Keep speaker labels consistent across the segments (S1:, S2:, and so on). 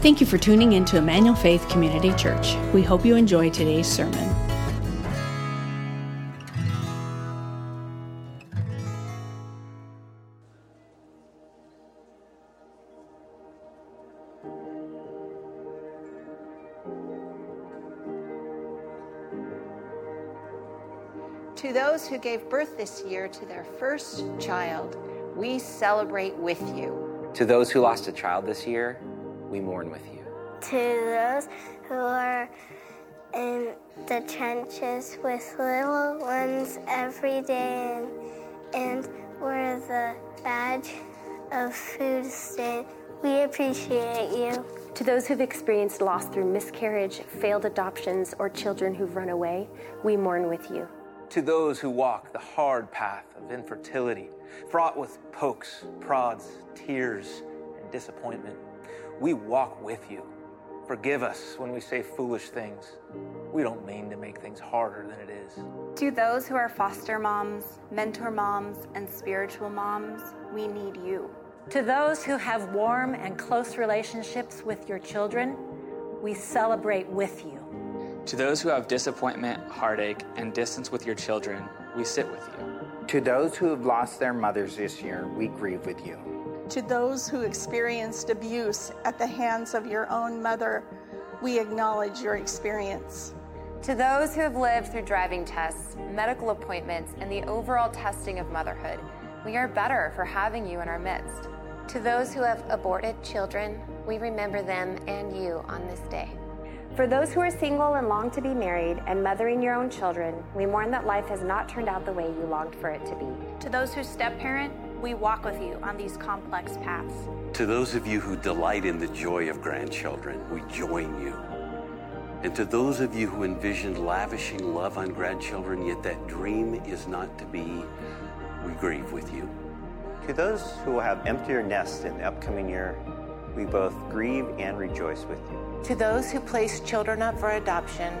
S1: Thank you for tuning in to Emmanuel Faith Community Church. We hope you enjoy today's sermon.
S2: To those who gave birth this year to their first child, we celebrate with you.
S3: To those who lost a child this year, we mourn with you.
S4: To those who are in the trenches with little ones every day and, and wear the badge of food stamp, we appreciate you.
S5: To those who've experienced loss through miscarriage, failed adoptions, or children who've run away, we mourn with you.
S3: To those who walk the hard path of infertility, fraught with pokes, prods, tears, and disappointment, we walk with you. Forgive us when we say foolish things. We don't mean to make things harder than it is.
S6: To those who are foster moms, mentor moms, and spiritual moms, we need you.
S7: To those who have warm and close relationships with your children, we celebrate with you.
S8: To those who have disappointment, heartache, and distance with your children, we sit with you.
S9: To those who have lost their mothers this year, we grieve with you.
S10: To those who experienced abuse at the hands of your own mother, we acknowledge your experience.
S11: To those who have lived through driving tests, medical appointments, and the overall testing of motherhood, we are better for having you in our midst.
S5: To those who have aborted children, we remember them and you on this day. For those who are single and long to be married and mothering your own children, we mourn that life has not turned out the way you longed for it to be.
S6: To those who step parent, we walk with you on these complex paths.
S12: To those of you who delight in the joy of grandchildren, we join you. And to those of you who envision lavishing love on grandchildren, yet that dream is not to be, we grieve with you.
S13: To those who will have emptier nests in the upcoming year, we both grieve and rejoice with you.
S14: To those who place children up for adoption,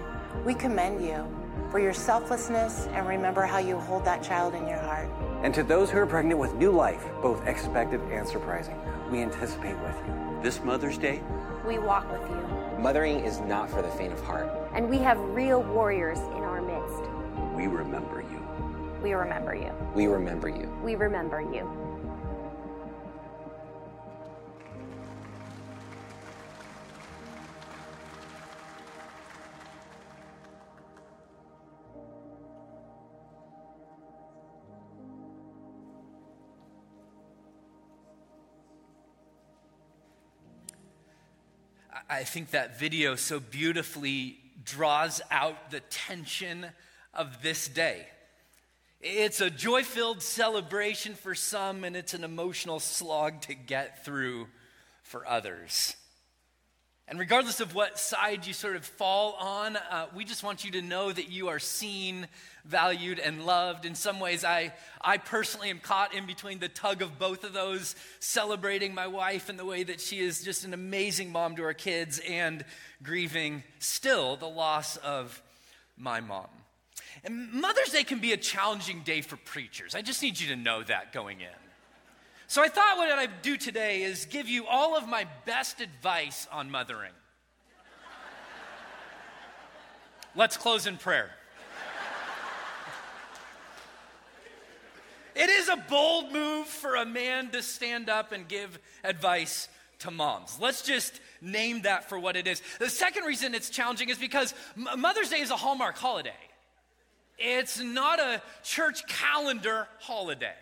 S14: we commend you for your selflessness and remember how you hold that child in your heart.
S3: And to those who are pregnant with new life, both expected and surprising, we anticipate with you.
S12: This Mother's Day,
S6: we walk with you.
S3: Mothering is not for the faint of heart.
S5: And we have real warriors in our midst.
S12: We remember you.
S6: We remember you.
S3: We remember you.
S5: We remember you.
S15: I think that video so beautifully draws out the tension of this day. It's a joy filled celebration for some, and it's an emotional slog to get through for others. And regardless of what side you sort of fall on, uh, we just want you to know that you are seen, valued, and loved. In some ways, I, I personally am caught in between the tug of both of those, celebrating my wife and the way that she is just an amazing mom to our kids, and grieving still the loss of my mom. And Mother's Day can be a challenging day for preachers. I just need you to know that going in. So I thought what I'd do today is give you all of my best advice on mothering. Let's close in prayer. It is a bold move for a man to stand up and give advice to moms. Let's just name that for what it is. The second reason it's challenging is because Mother's Day is a Hallmark holiday. It's not a church calendar holiday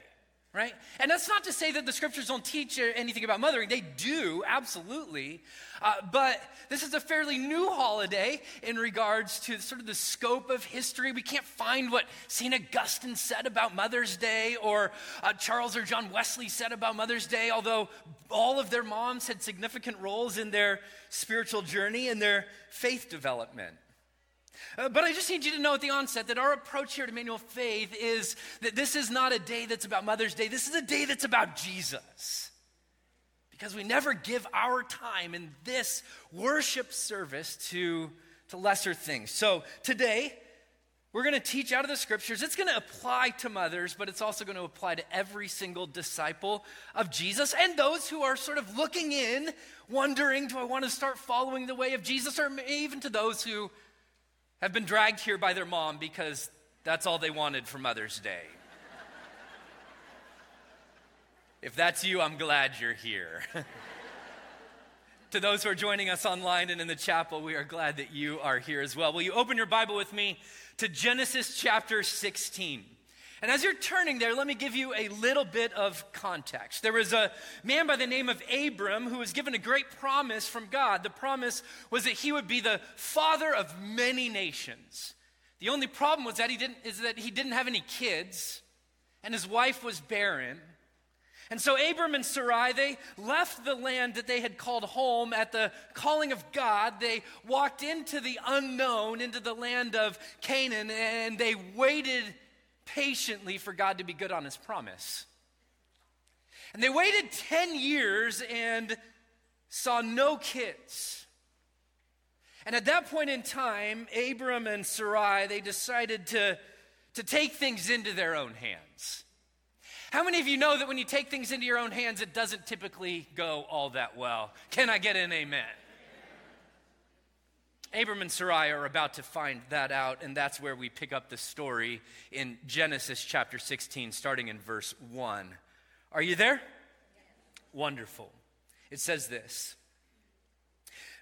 S15: right? And that's not to say that the scriptures don't teach anything about mothering. They do, absolutely. Uh, but this is a fairly new holiday in regards to sort of the scope of history. We can't find what St. Augustine said about Mother's Day or uh, Charles or John Wesley said about Mother's Day, although all of their moms had significant roles in their spiritual journey and their faith development. Uh, but I just need you to know at the onset that our approach here to Emmanuel Faith is that this is not a day that's about Mother's Day. This is a day that's about Jesus. Because we never give our time in this worship service to, to lesser things. So today, We're going to teach out of the scriptures. It's going to apply to mothers, but it's also going to apply to every single disciple of Jesus and those who are sort of looking in, wondering, do I want to start following the way of Jesus? Or even to those who have been dragged here by their mom because that's all they wanted for Mother's Day. if that's you, I'm glad you're here. to those who are joining us online and in the chapel, we are glad that you are here as well. Will you open your Bible with me to Genesis chapter 16? And as you're turning there, let me give you a little bit of context. There was a man by the name of Abram who was given a great promise from God. The promise was that he would be the father of many nations. The only problem was that he didn't, is that he didn't have any kids, and his wife was barren. And so Abram and Sarai, they left the land that they had called home at the calling of God. They walked into the unknown, into the land of Canaan, and they waited patiently for God to be good on his promise. And they waited 10 years and saw no kids. And at that point in time, Abram and Sarai, they decided to, to take things into their own hands. How many of you know that when you take things into your own hands, it doesn't typically go all that well? Can I get an amen? Abram and Sarai are about to find that out, and that's where we pick up the story in Genesis chapter 16, starting in verse 1. Are you there? Wonderful. It says this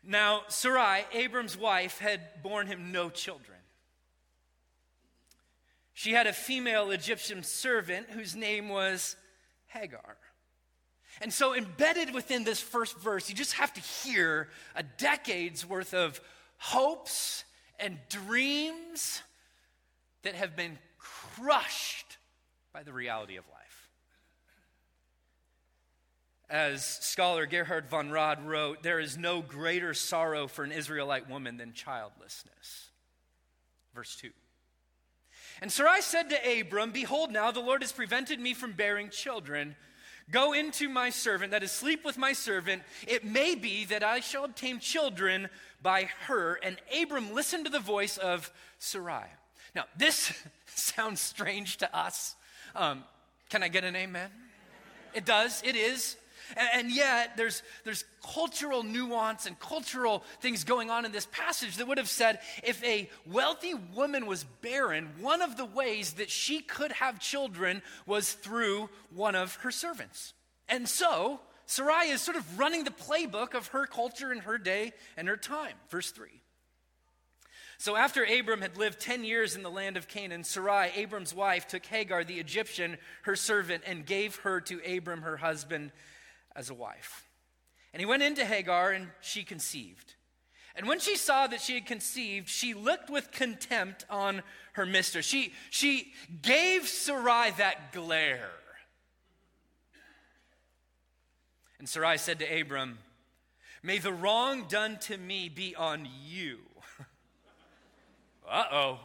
S15: Now, Sarai, Abram's wife, had borne him no children. She had a female Egyptian servant whose name was Hagar. And so, embedded within this first verse, you just have to hear a decade's worth of hopes and dreams that have been crushed by the reality of life. As scholar Gerhard von Rad wrote, there is no greater sorrow for an Israelite woman than childlessness. Verse 2. And Sarai said to Abram, Behold, now the Lord has prevented me from bearing children. Go into my servant, that is, sleep with my servant. It may be that I shall obtain children by her. And Abram listened to the voice of Sarai. Now, this sounds strange to us. Um, can I get an amen? It does, it is. And, and yet, there's, there's cultural nuance and cultural things going on in this passage that would have said if a wealthy woman was barren, one of the ways that she could have children was through one of her servants. And so, Sarai is sort of running the playbook of her culture and her day and her time. Verse 3. So after Abram had lived 10 years in the land of Canaan, Sarai, Abram's wife, took Hagar the Egyptian, her servant, and gave her to Abram, her husband, as a wife. And he went into Hagar, and she conceived. And when she saw that she had conceived, she looked with contempt on her mistress. She, she gave Sarai that glare. And Sarai said to Abram, May the wrong done to me be on you. uh oh.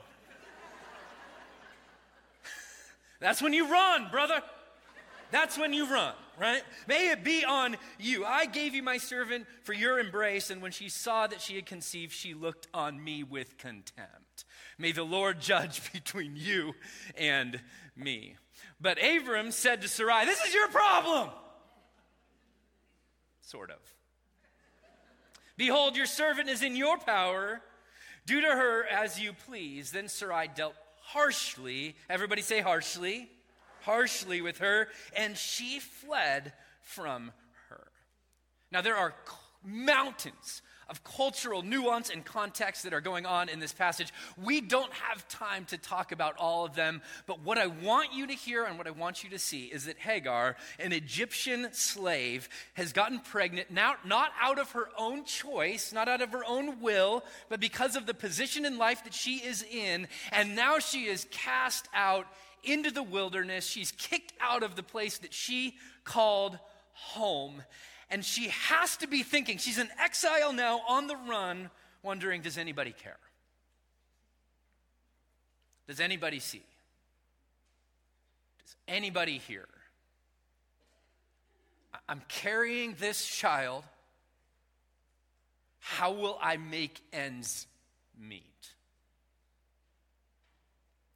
S15: That's when you run, brother. That's when you run right? May it be on you. I gave you my servant for your embrace, and when she saw that she had conceived, she looked on me with contempt. May the Lord judge between you and me. But Abram said to Sarai, This is your problem. Sort of. Behold, your servant is in your power. Do to her as you please. Then Sarai dealt harshly. Everybody say harshly harshly with her, and she fled from her. Now, there are mountains of cultural nuance and context that are going on in this passage. We don't have time to talk about all of them, but what I want you to hear and what I want you to see is that Hagar, an Egyptian slave, has gotten pregnant now not out of her own choice, not out of her own will, but because of the position in life that she is in, and now she is cast out into the wilderness. She's kicked out of the place that she called home. And she has to be thinking, she's an exile now on the run, wondering, does anybody care? Does anybody see? Does anybody hear? I'm carrying this child. How will I make ends meet?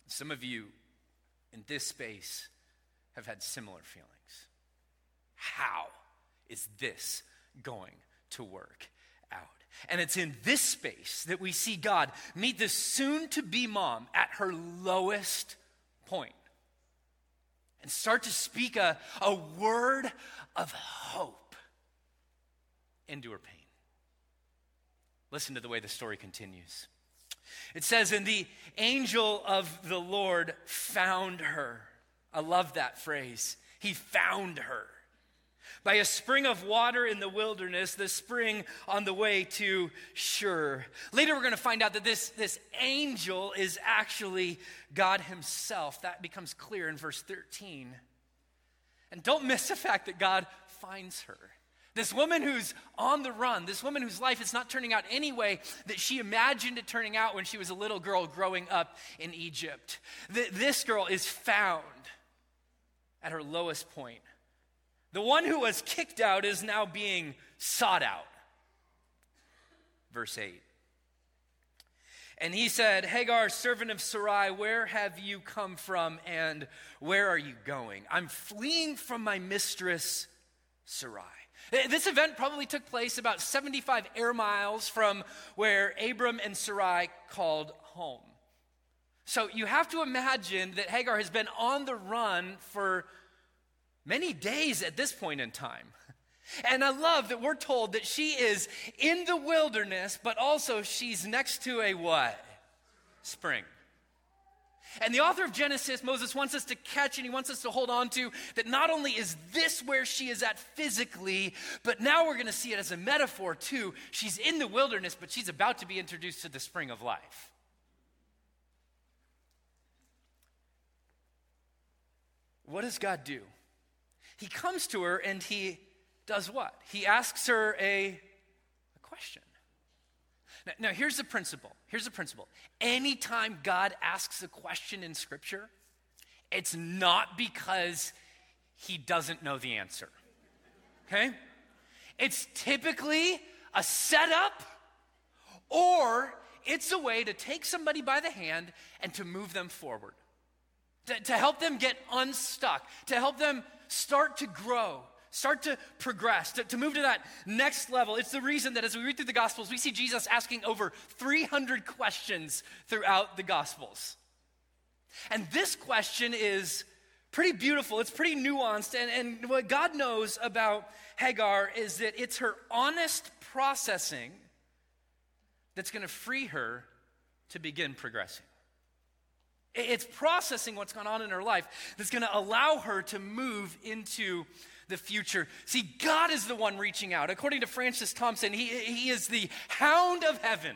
S15: Some of you in this space have had similar feelings. How is this going to work out? And it's in this space that we see God meet this soon to be mom at her lowest point and start to speak a, a word of hope into her pain. Listen to the way the story continues. It says, And the angel of the Lord found her. I love that phrase. He found her by a spring of water in the wilderness, the spring on the way to Shur. Later, we're going to find out that this, this angel is actually God Himself. That becomes clear in verse 13. And don't miss the fact that God finds her. This woman who's on the run, this woman whose life is not turning out any way that she imagined it turning out when she was a little girl growing up in Egypt. This girl is found at her lowest point. The one who was kicked out is now being sought out. Verse 8. And he said, Hagar, servant of Sarai, where have you come from and where are you going? I'm fleeing from my mistress, Sarai. Eh, this event probably took place about 75 air miles from where Abram and Sarai called home. So you have to imagine that Hagar has been on the run for many days at this point in time. And I love that we're told that she is in the wilderness, but also she's next to a what? Spring. And the author of Genesis, Moses, wants us to catch and he wants us to hold on to that not only is this where she is at physically, but now we're going to see it as a metaphor too. She's in the wilderness, but she's about to be introduced to the spring of life. What does God do? He comes to her and he does what? He asks her a, a question. Now, now, here's the principle. Here's the principle. Anytime God asks a question in Scripture, it's not because he doesn't know the answer. Okay? It's typically a setup or it's a way to take somebody by the hand and to move them forward, to, to help them get unstuck, to help them start to grow, start to progress, to, to move to that next level. It's the reason that as we read through the Gospels, we see Jesus asking over 300 questions throughout the Gospels. And this question is pretty beautiful, it's pretty nuanced. And, and what God knows about Hagar is that it's her honest processing that's going to free her to begin progressing. It's processing what's gone on in her life that's going to allow her to move into the future. See, God is the one reaching out. According to Francis Thompson, he, he is the hound of heaven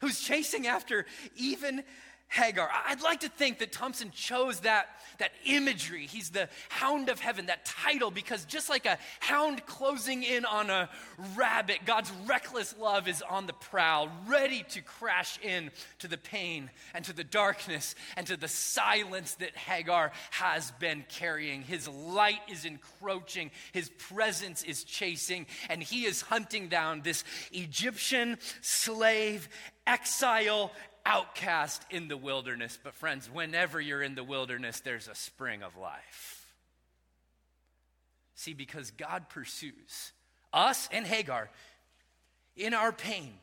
S15: who's chasing after even Hagar. I'd like to think that Thompson chose that, that imagery. He's the hound of heaven, that title, because just like a hound closing in on a rabbit, God's reckless love is on the prowl, ready to crash in to the pain and to the darkness and to the silence that Hagar has been carrying. His light is encroaching, his presence is chasing, and he is hunting down this Egyptian slave exile outcast in the wilderness. But, friends, whenever you're in the wilderness, there's a spring of life. See, because God pursues us and Hagar in our pain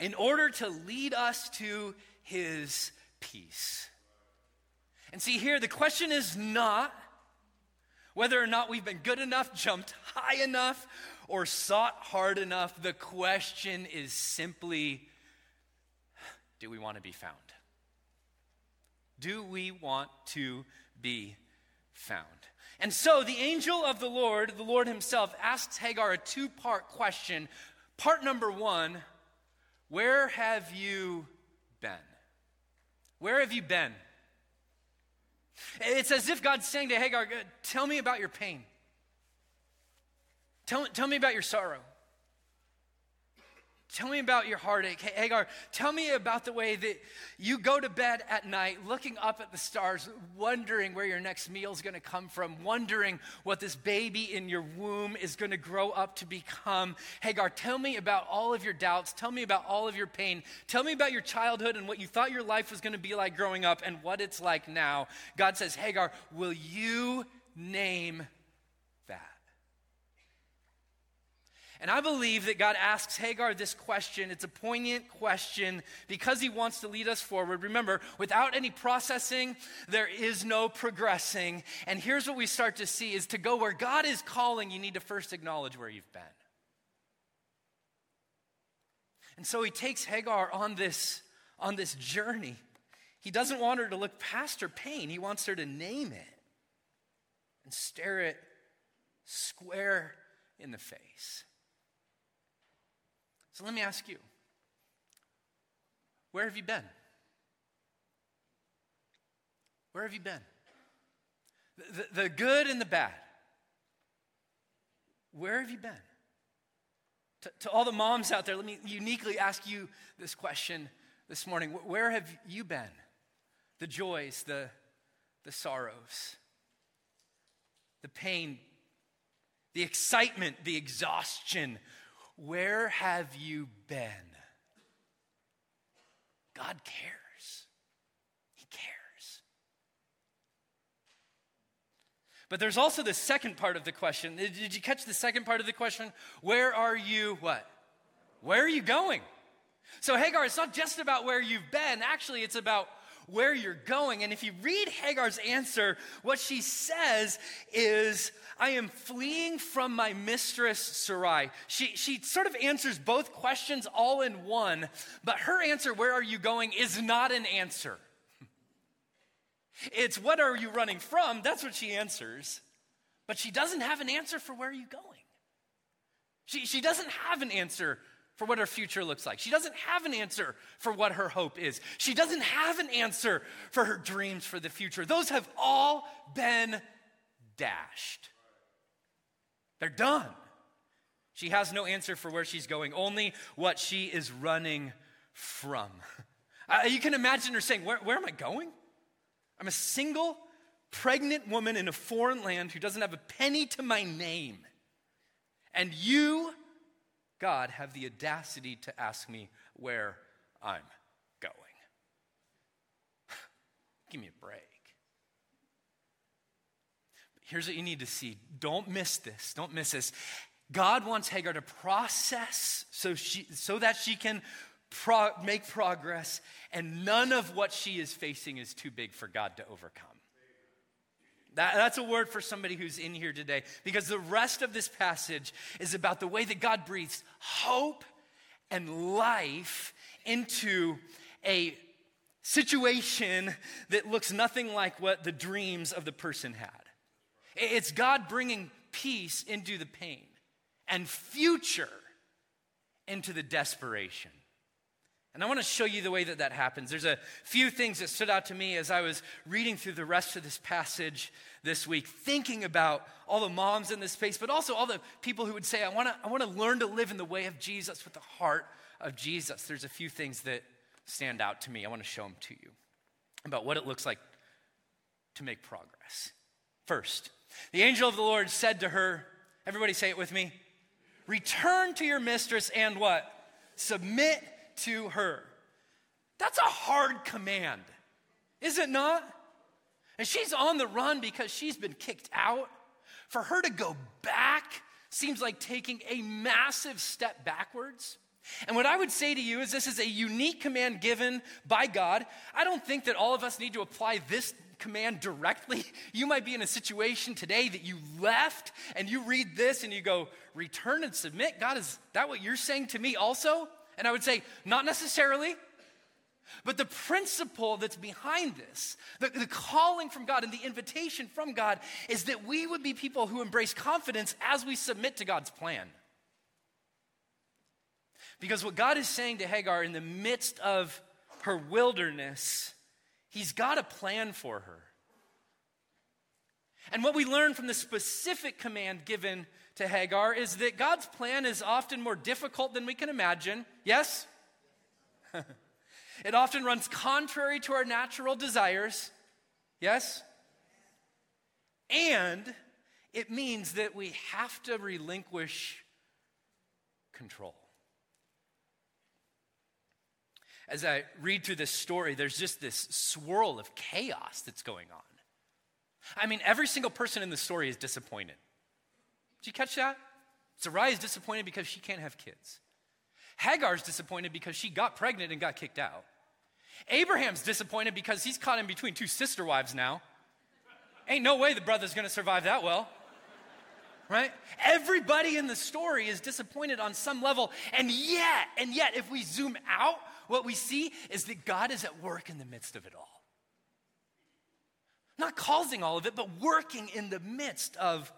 S15: in order to lead us to his peace. And see, here the question is not whether or not we've been good enough, jumped high enough, or sought hard enough. The question is simply do we want to be found? Do we want to be found? And so the angel of the Lord, the Lord himself, asks Hagar a two part question. Part number one Where have you been? Where have you been? It's as if God's saying to Hagar, Tell me about your pain. Tell, tell me about your sorrow. Tell me about your heartache. Hey, Hagar, tell me about the way that you go to bed at night looking up at the stars, wondering where your next meal is going to come from, wondering what this baby in your womb is going to grow up to become. Hagar, tell me about all of your doubts. Tell me about all of your pain. Tell me about your childhood and what you thought your life was going to be like growing up and what it's like now. God says, Hagar, will you name And I believe that God asks Hagar this question. It's a poignant question because he wants to lead us forward. Remember, without any processing, there is no progressing. And here's what we start to see is to go where God is calling, you need to first acknowledge where you've been. And so he takes Hagar on this on this journey. He doesn't want her to look past her pain. He wants her to name it and stare it square in the face. So let me ask you where have you been? Where have you been? The, the, the good and the bad. Where have you been? To, to, all the moms out there, let me uniquely ask you this question this morning. Where have you been? The joys, the, the sorrows, the pain, the excitement, the exhaustion, where have you been? God cares. He cares. But there's also the second part of the question. Did you catch the second part of the question? Where are you what? Where are you going? So, Hagar, it's not just about where you've been. Actually, it's about where you're going. And if you read Hagar's answer, what she says is, I am fleeing from my mistress Sarai. She, she sort of answers both questions all in one, but her answer, Where are you going, is not an answer. It's what are you running from? That's what she answers. But she doesn't have an answer for where are you going. She, she doesn't have an answer for what her future looks like. She doesn't have an answer for what her hope is. She doesn't have an answer for her dreams for the future. Those have all been dashed. They're done. She has no answer for where she's going, only what she is running from. Uh, you can imagine her saying, where, where am I going? I'm a single, pregnant woman in a foreign land who doesn't have a penny to my name. And you God have the audacity to ask me where I'm going. Give me a break. But here's what you need to see don't miss this. Don't miss this. God wants Hagar to process so, she, so that she can pro- make progress, and none of what she is facing is too big for God to overcome. That, that's a word for somebody who's in here today because the rest of this passage is about the way that God breathes hope and life into a situation that looks nothing like what the dreams of the person had. It's God bringing peace into the pain and future into the desperation. And I want to show you the way that that happens. There's a few things that stood out to me as I was reading through the rest of this passage this week, thinking about all the moms in this space, but also all the people who would say, I want to, I want to learn to live in the way of Jesus with the heart of Jesus. There's a few things that stand out to me. I want to show them to you about what it looks like to make progress. First, the angel of the Lord said to her, Everybody say it with me. Return to your mistress and what? Submit to her. That's a hard command, is it not? And she's on the run because she's been kicked out. For her to go back seems like taking a massive step backwards. And what I would say to you is this is a unique command given by God. I don't think that all of us need to apply this command directly. You might be in a situation today that you left and you read this and you go, return and submit. God, is that what you're saying to me also? And I would say, not necessarily. But the principle that's behind this, the, the, calling from God and the invitation from God, is that we would be people who embrace confidence as we submit to God's plan. Because what God is saying to Hagar in the midst of her wilderness, He's got a plan for her. And what we learn from the specific command given to Hagar is that God's plan is often more difficult than we can imagine. Yes? it often runs contrary to our natural desires. Yes? And it means that we have to relinquish control. As I read through this story, there's just this swirl of chaos that's going on. I mean, every single person in the story is disappointed. Did you catch that? Sarai is disappointed because she can't have kids. Hagar's disappointed because she got pregnant and got kicked out. Abraham's disappointed because he's caught in between two sister wives now. Ain't no way the brother's gonna survive that well. Right? Everybody in the story is disappointed on some level. And yet, and yet, if we zoom out, what we see is that God is at work in the midst of it all. Not causing all of it, but working in the midst of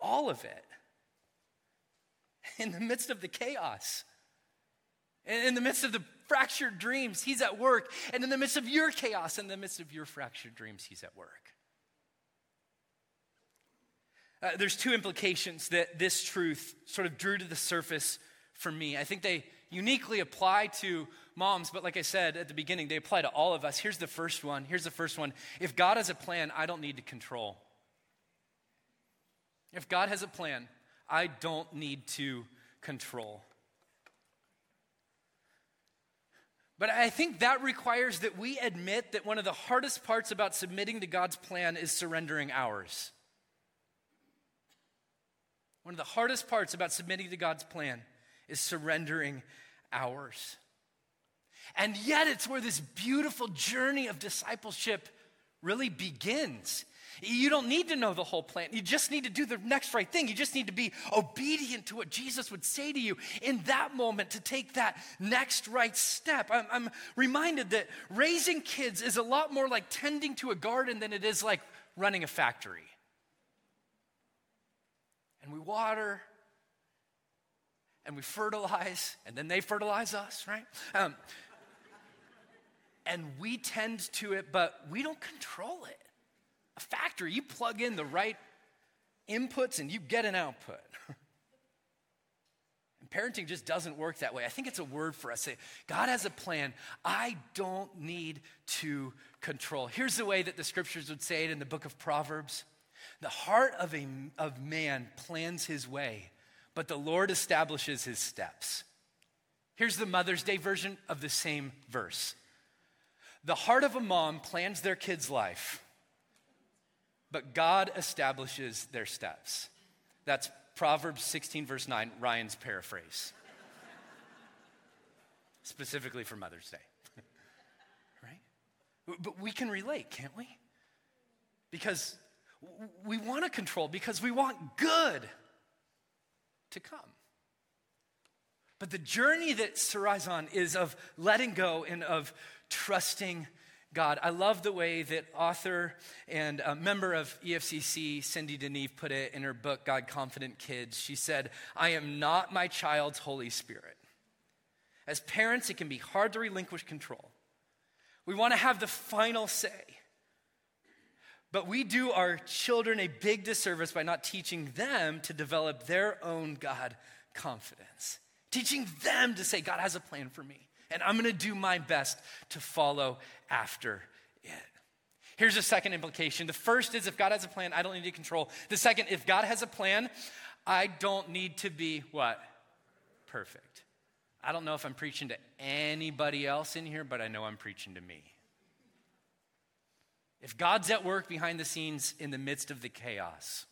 S15: all of it. In the midst of the chaos. In the midst of the fractured dreams, he's at work. And in the midst of your chaos, in the midst of your fractured dreams, he's at work. Uh, there's two implications that this truth sort of drew to the surface for me. I think they uniquely apply to moms, but like I said at the beginning, they apply to all of us. Here's the first one. Here's the first one. If God has a plan, I don't need to control. If God has a plan, I don't need to control. But I think that requires that we admit that one of the hardest parts about submitting to God's plan is surrendering ours. One of the hardest parts about submitting to God's plan is surrendering ours. And yet, it's where this beautiful journey of discipleship really begins. You don't need to know the whole plan. You just need to do the next right thing. You just need to be obedient to what Jesus would say to you in that moment to take that next right step. I'm, I'm reminded that raising kids is a lot more like tending to a garden than it is like running a factory. And we water and we fertilize, and then they fertilize us, right? Um, and we tend to it, but we don't control it You plug in the right inputs and you get an output. and parenting just doesn't work that way. I think it's a word for us. God has a plan. I don't need to control. Here's the way that the scriptures would say it in the book of Proverbs The heart of, a, of man plans his way, but the Lord establishes his steps. Here's the Mother's Day version of the same verse. The heart of a mom plans their kid's life, but God establishes their steps. That's Proverbs 16, verse 9, Ryan's paraphrase. Specifically for Mother's Day. right? But we can relate, can't we? Because we want to control, because we want good to come. But the journey that Sarai's on is of letting go and of trusting God. I love the way that author and a member of EFCC, Cindy DeNeve, put it in her book, God Confident Kids. She said, I am not my child's Holy Spirit. As parents, it can be hard to relinquish control. We want to have the final say. But we do our children a big disservice by not teaching them to develop their own God confidence, teaching them to say, God has a plan for me and I'm to do my best to follow after it. Here's a second implication. The first is if God has a plan, I don't need to control. The second, if God has a plan, I don't need to be what? Perfect. I don't know if I'm preaching to anybody else in here, but I know I'm preaching to me. If God's at work behind the scenes in the midst of the chaos,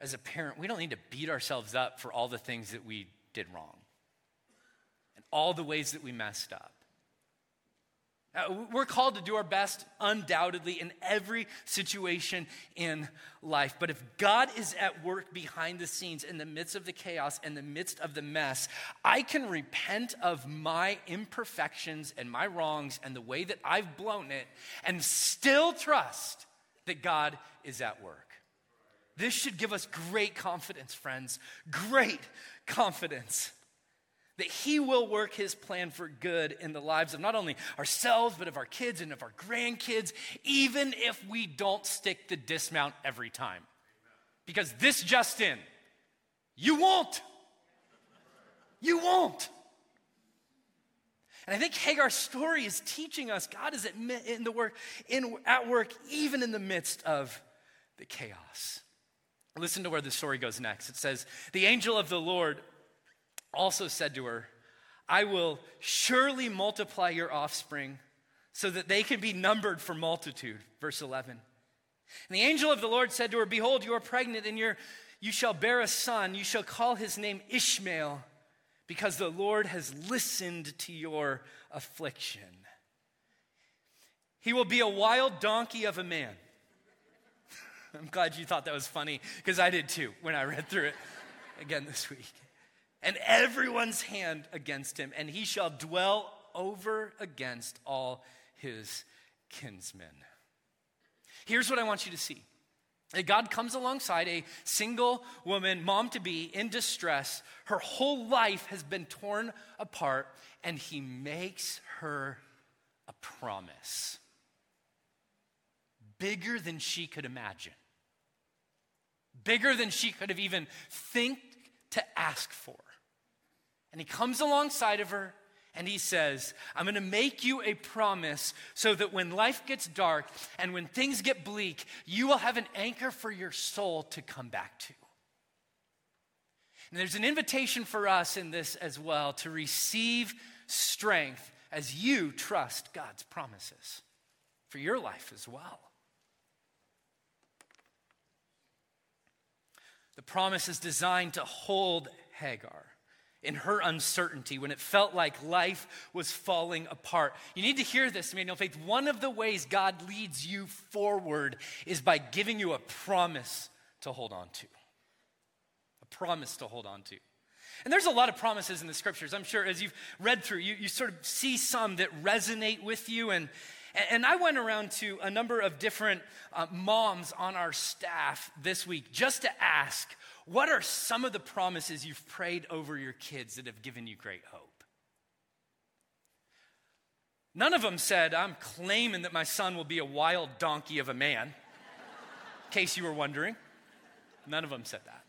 S15: as a parent, we don't need to beat ourselves up for all the things that we did wrong all the ways that we messed up. Uh, we're called to do our best, undoubtedly, in every situation in life. But if God is at work behind the scenes, in the midst of the chaos, in the midst of the mess, I can repent of my imperfections and my wrongs and the way that I've blown it and still trust that God is at work. This should give us great confidence, friends. Great confidence that He will work His plan for good in the lives of not only ourselves, but of our kids and of our grandkids, even if we don't stick the dismount every time. Because this just in, You won't. You won't. And I think Hagar's story is teaching us God is at, in the work, in, at work even in the midst of the chaos. Listen to where the story goes next. It says, The angel of the Lord also said to her, I will surely multiply your offspring so that they can be numbered for multitude. Verse 11. And the angel of the Lord said to her, Behold, you are pregnant, and you shall bear a son. You shall call his name Ishmael, because the Lord has listened to your affliction. He will be a wild donkey of a man. I'm glad you thought that was funny, because I did too when I read through it again this week and everyone's hand against him, and he shall dwell over against all his kinsmen. Here's what I want you to see. God comes alongside a single woman, mom to be, in distress. Her whole life has been torn apart, and he makes her a promise bigger than she could imagine, bigger than she could have even think to ask for. And he comes alongside of her and he says, I'm going to make you a promise so that when life gets dark and when things get bleak, you will have an anchor for your soul to come back to. And there's an invitation for us in this as well to receive strength as you trust God's promises for your life as well. The promise is designed to hold Hagar in her uncertainty when it felt like life was falling apart. You need to hear this, Emmanuel Faith. One of the ways God leads you forward is by giving you a promise to hold on to. A promise to hold on to. And there's a lot of promises in the scriptures. I'm sure as you've read through, you, you sort of see some that resonate with you. And, and I went around to a number of different uh, moms on our staff this week just to ask what are some of the promises you've prayed over your kids that have given you great hope? None of them said, I'm claiming that my son will be a wild donkey of a man, in case you were wondering. None of them said that.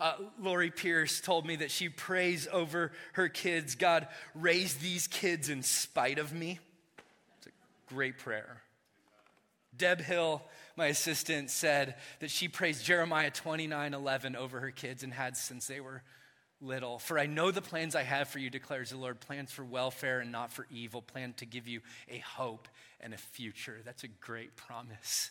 S15: Uh, Lori Pierce told me that she prays over her kids God, raise these kids in spite of me. It's a great prayer. Deb Hill my assistant, said that she prays Jeremiah 29 11 over her kids and had since they were little. For I know the plans I have for you, declares the Lord plans for welfare and not for evil, plan to give you a hope and a future. That's a great promise.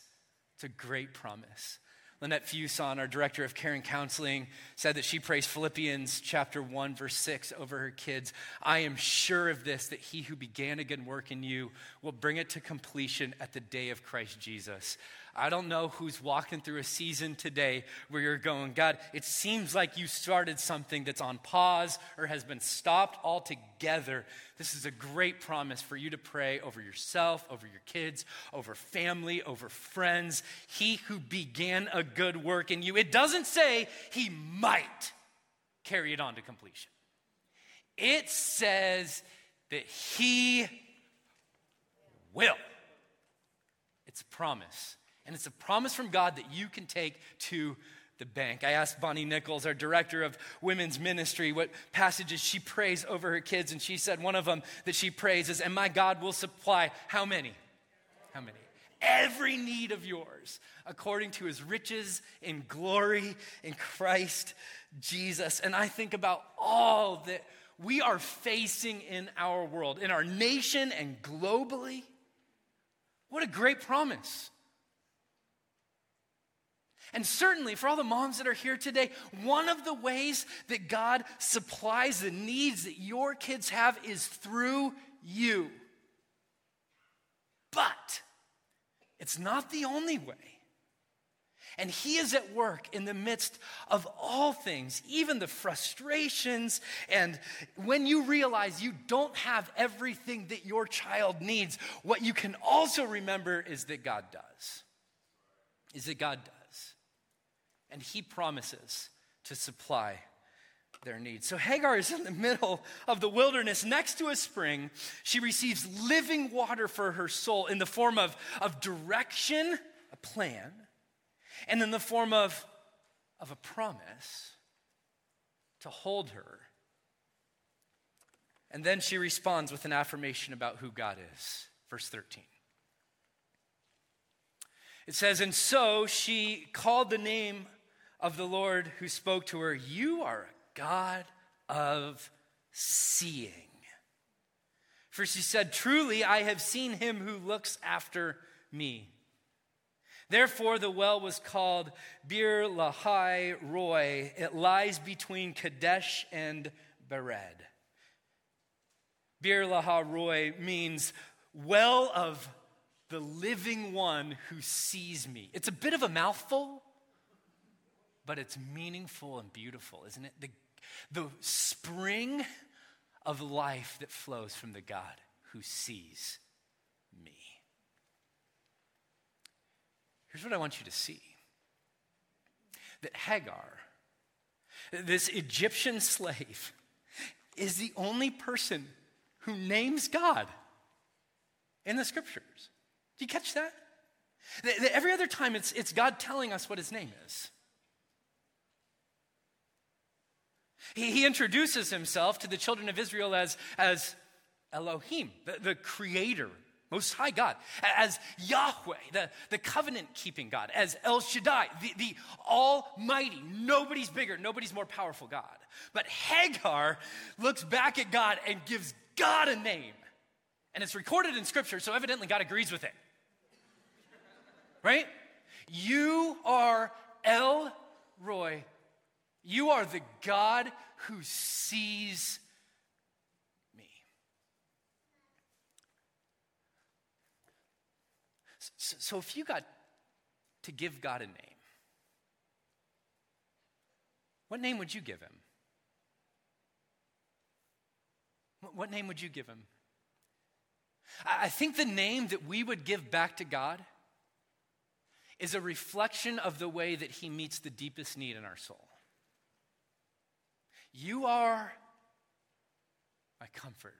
S15: It's a great promise. Lynette Fuson, our director of care and counseling, said that she prays Philippians chapter 1, verse 6 over her kids. I am sure of this, that he who began a good work in you will bring it to completion at the day of Christ Jesus. I don't know who's walking through a season today where you're going, God, it seems like you started something that's on pause or has been stopped altogether. This is a great promise for you to pray over yourself, over your kids, over family, over friends. He who began a good work in you, it doesn't say he might carry it on to completion, it says that he will. It's a promise. And it's a promise from God that you can take to the bank. I asked Bonnie Nichols, our director of women's ministry, what passages she prays over her kids, and she said one of them that she prays is, And my God will supply how many? How many? Every need of yours according to his riches in glory in Christ Jesus. And I think about all that we are facing in our world, in our nation and globally. What a great promise. And certainly, for all the moms that are here today, one of the ways that God supplies the needs that your kids have is through you. But it's not the only way. And He is at work in the midst of all things, even the frustrations. And when you realize you don't have everything that your child needs, what you can also remember is that God does. Is that God does and he promises to supply their needs. So Hagar is in the middle of the wilderness next to a spring. She receives living water for her soul in the form of, of direction, a plan, and in the form of of a promise to hold her. And then she responds with an affirmation about who God is. Verse 13. It says, And so she called the name of the Lord who spoke to her, You are a God of seeing. For she said, Truly, I have seen him who looks after me. Therefore, the well was called Beer Lahai Roi. It lies between Kadesh and Bered. Beer Lahai Roi means well of the living one who sees me. It's a bit of a mouthful, but it's meaningful and beautiful, isn't it? The, the spring of life that flows from the God who sees me. Here's what I want you to see that Hagar, this Egyptian slave, is the only person who names God in the scriptures. Do you catch that? Every other time, it's, it's God telling us what his name is. He, he introduces himself to the children of Israel as, as Elohim, the, the creator, most high God, as Yahweh, the, the covenant keeping God, as El Shaddai, the, the almighty. Nobody's bigger, nobody's more powerful God. But Hagar looks back at God and gives God a name. And it's recorded in scripture, so evidently God agrees with it. Right? You are El Roi. You are the God who sees me. So, so if you got to give God a name, what name would you give him? What name would you give him? I think the name that we would give back to God is a reflection of the way that he meets the deepest need in our soul. You are my comforter.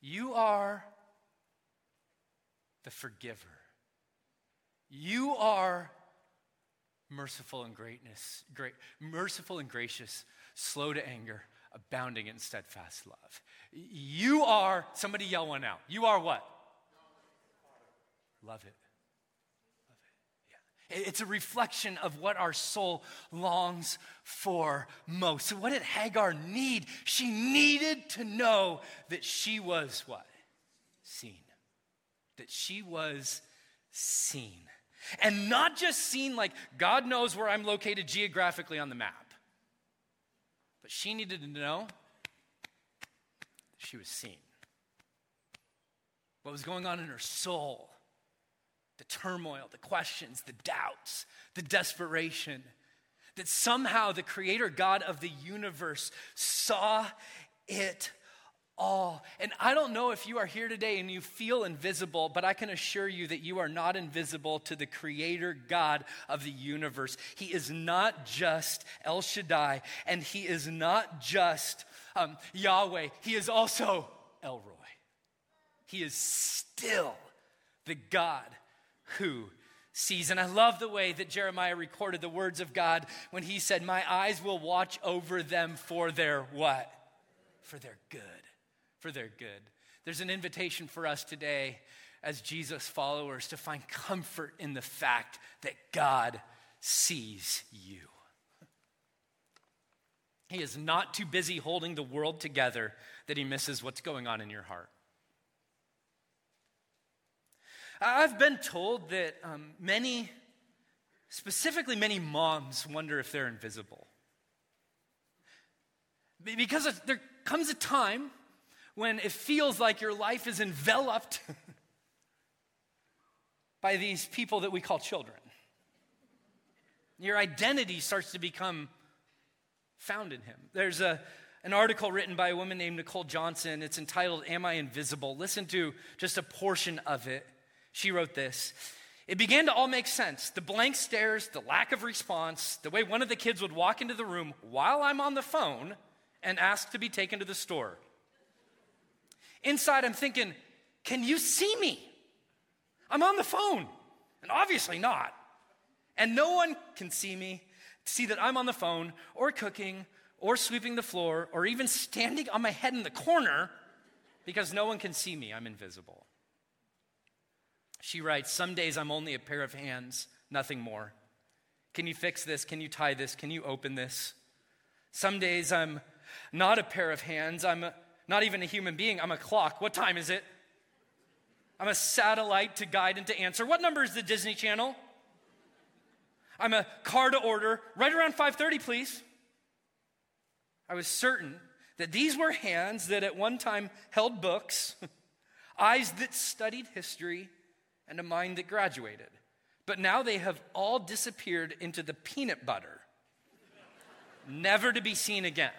S15: You are the forgiver. You are merciful and greatness, great, merciful and gracious, slow to anger, abounding in steadfast love. You are, somebody yell one out. You are what? Love it. It's a reflection of what our soul longs for most. So, what did Hagar need? She needed to know that she was what? Seen. That she was seen. And not just seen like God knows where I'm located geographically on the map, but she needed to know she was seen. What was going on in her soul the turmoil, the questions, the doubts, the desperation. That somehow the creator God of the universe saw it all. And I don't know if you are here today and you feel invisible, but I can assure you that you are not invisible to the creator God of the universe. He is not just El Shaddai, and he is not just um, Yahweh, he is also El Roi. He is still the God who sees. And I love the way that Jeremiah recorded the words of God when he said, My eyes will watch over them for their what? For their good. For their good. There's an invitation for us today as Jesus followers to find comfort in the fact that God sees you. He is not too busy holding the world together that he misses what's going on in your heart. I've been told that um, many, specifically many moms, wonder if they're invisible. Because there comes a time when it feels like your life is enveloped by these people that we call children. Your identity starts to become found in Him. There's a, an article written by a woman named Nicole Johnson. It's entitled, Am I Invisible? Listen to just a portion of it. She wrote this. It began to all make sense. The blank stares, the lack of response, the way one of the kids would walk into the room while I'm on the phone and ask to be taken to the store. Inside, I'm thinking, can you see me? I'm on the phone, and obviously not. And no one can see me, see that I'm on the phone or cooking or sweeping the floor or even standing on my head in the corner because no one can see me. I'm invisible. She writes, Some days I'm only a pair of hands, nothing more. Can you fix this? Can you tie this? Can you open this? Some days I'm not a pair of hands. I'm a, not even a human being. I'm a clock. What time is it? I'm a satellite to guide and to answer. What number is the Disney Channel? I'm a car to order. Right around 5:30, please. I was certain that these were hands that at one time held books, eyes that studied history, and a mind that graduated. But now they have all disappeared into the peanut butter, never to be seen again.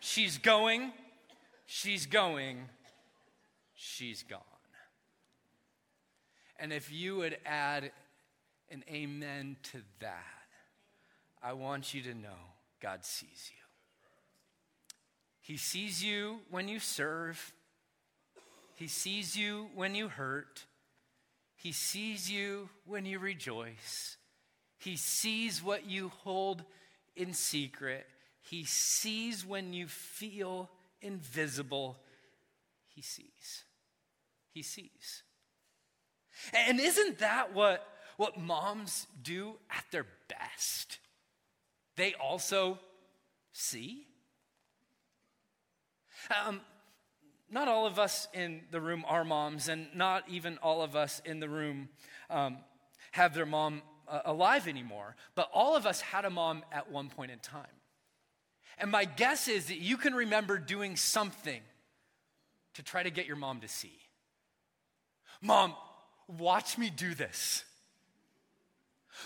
S15: She's going, she's going, she's gone. And if you would add an amen to that, I want you to know God sees you. He sees you when you serve, He sees you when you hurt, He sees you when you rejoice, He sees what you hold in secret, He sees when you feel invisible. He sees. He sees. And isn't that what, what moms do at their best? They also see. Um, not all of us in the room are moms, and not even all of us in the room um, have their mom uh, alive anymore. But all of us had a mom at one point in time. And my guess is that you can remember doing something to try to get your mom to see. Mom, watch me do this.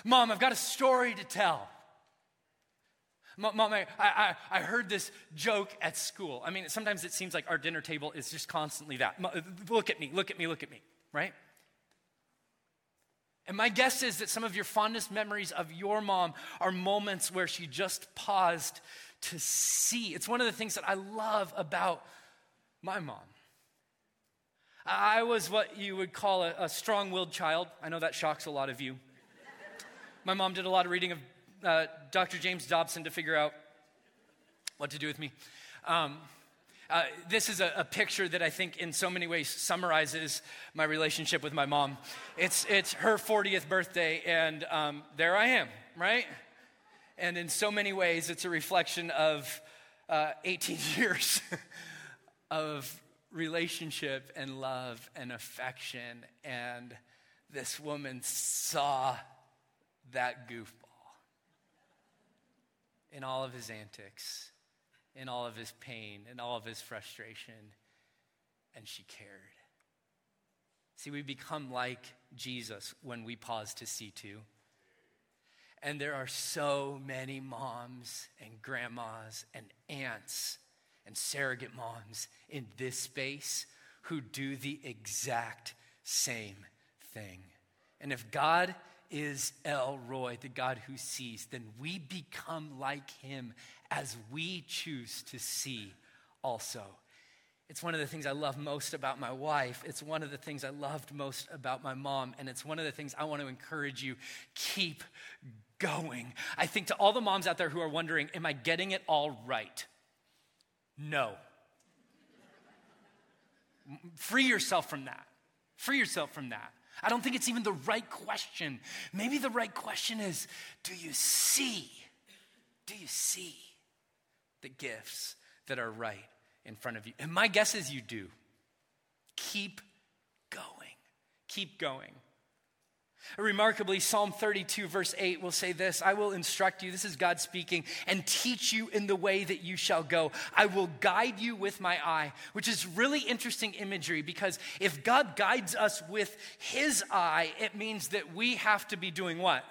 S15: Mom, I've got a story to tell. Mom, I, I, I heard this joke at school. I mean, sometimes it seems like our dinner table is just constantly that. Look at me, look at me, look at me, right? And my guess is that some of your fondest memories of your mom are moments where she just paused to see. It's one of the things that I love about my mom. I was what you would call a, a strong willed child. I know that shocks a lot of you. My mom did a lot of reading of uh, Dr. James Dobson to figure out what to do with me. Um, uh, this is a, a, picture that I think, in so many ways, summarizes my relationship with my mom. It's, it's her 40th birthday, and um, there I am, right? And in so many ways, it's a reflection of uh, 18 years of relationship and love and affection. And this woman saw that goofball in all of his antics, in all of his pain, in all of his frustration, and she cared. See, we become like Jesus when we pause to see too. And there are so many moms and grandmas and aunts and surrogate moms in this space who do the exact same thing. And if God is El Roi, the God who sees, then we become like him as we choose to see also. It's one of the things I love most about my wife. It's one of the things I loved most about my mom. And it's one of the things I want to encourage you keep going. I think to all the moms out there who are wondering, am I getting it all right? No. Free yourself from that. Free yourself from that. I don't think it's even the right question. Maybe the right question is do you see? Do you see the gifts that are right in front of you? And my guess is you do. Keep going. Keep going. Remarkably, Psalm 32, verse 8 will say this I will instruct you, this is God speaking, and teach you in the way that you shall go. I will guide you with my eye, which is really interesting imagery because if God guides us with his eye, it means that we have to be doing what?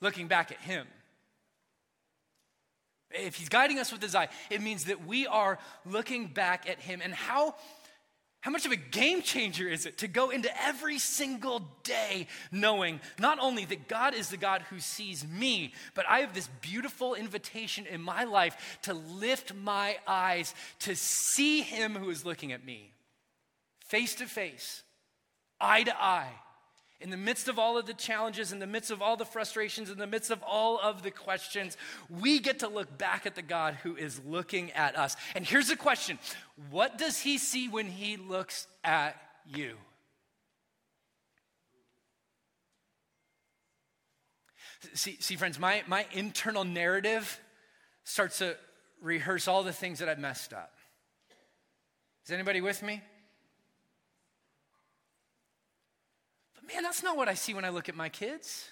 S15: Looking back at him. If he's guiding us with his eye, it means that we are looking back at him. And how how much of a game changer is it to go into every single day knowing not only that God is the God who sees me, but I have this beautiful invitation in my life to lift my eyes to see Him who is looking at me face to face, eye to eye. In the midst of all of the challenges, in the midst of all the frustrations, in the midst of all of the questions, we get to look back at the God who is looking at us. And here's the question What does he see when he looks at you? See, see friends, my, my internal narrative starts to rehearse all the things that I've messed up. Is anybody with me? Man, that's not what I see when I look at my kids.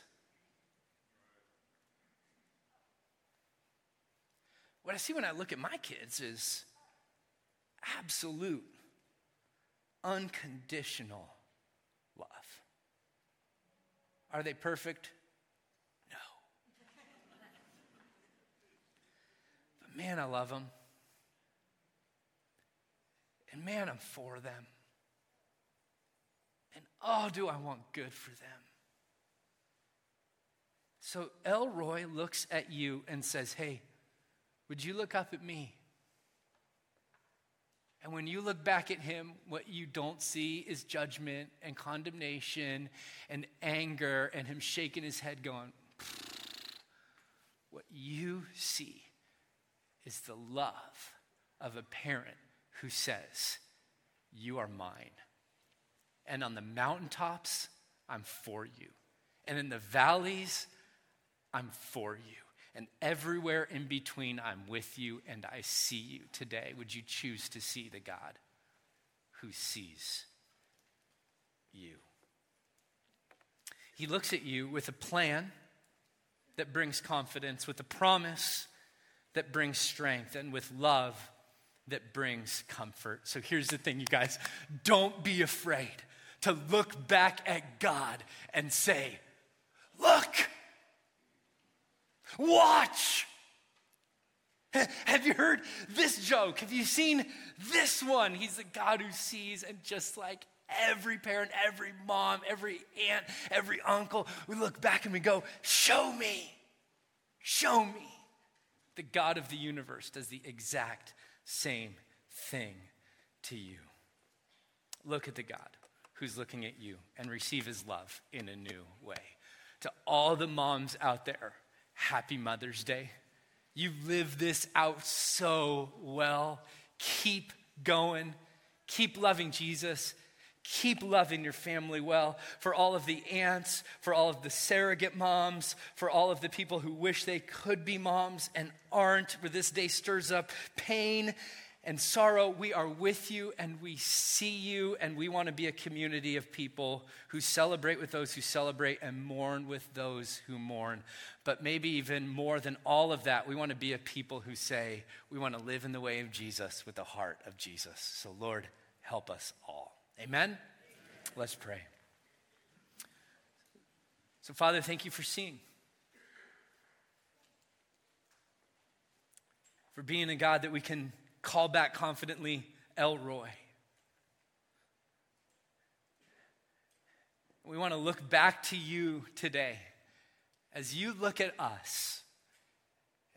S15: What I see when I look at my kids is absolute, unconditional love. Are they perfect? No. But man, I love them. And man, I'm for them. Oh, do I want good for them. So El Roi looks at you and says, Hey, would you look up at me? And when you look back at him, what you don't see is judgment and condemnation and anger and him shaking his head, going, What you see is the love of a parent who says, You are mine. And on the mountaintops, I'm for you. And in the valleys, I'm for you. And everywhere in between, I'm with you and I see you today. Would you choose to see the God who sees you? He looks at you with a plan that brings confidence, with a promise that brings strength and with love that brings comfort. So here's the thing, you guys don't be afraid to look back at God and say, Look, watch. Have you heard this joke? Have you seen this one? He's the God who sees, and just like every parent, every mom, every aunt, every uncle, we look back and we go, Show me, show me the God of the universe does the exact same thing to you. Look at the God who's looking at you and receive his love in a new way. To all the moms out there, happy Mother's Day. You've lived this out so well. Keep going. Keep loving Jesus. Keep loving your family well. For all of the aunts, for all of the surrogate moms, for all of the people who wish they could be moms and aren't, where this day stirs up pain and sorrow, we are with you and we see you, and we want to be a community of people who celebrate with those who celebrate and mourn with those who mourn. But maybe even more than all of that, we want to be a people who say, we want to live in the way of Jesus with the heart of Jesus. So, Lord, help us all. Amen? Let's pray. So, Father, thank you for seeing, for being a God that we can call back confidently, El Roi. We want to look back to you today as you look at us,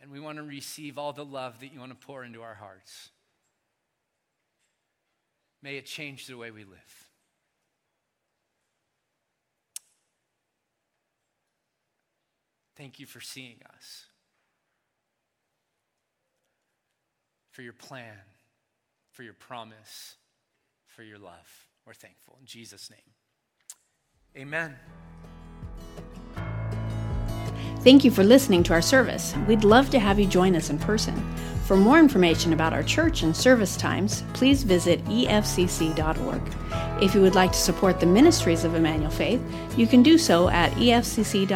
S15: and we want to receive all the love that you want to pour into our hearts. May it change the way we live. Thank you for seeing us, for your plan, for your promise, for your love. We're thankful. In Jesus' name, amen.
S1: Thank you for listening to our service. We'd love to have you join us in person. For more information about our church and service times, please visit efcc.org. If you would like to support the ministries of Emmanuel Faith, you can do so at efcc.org/give.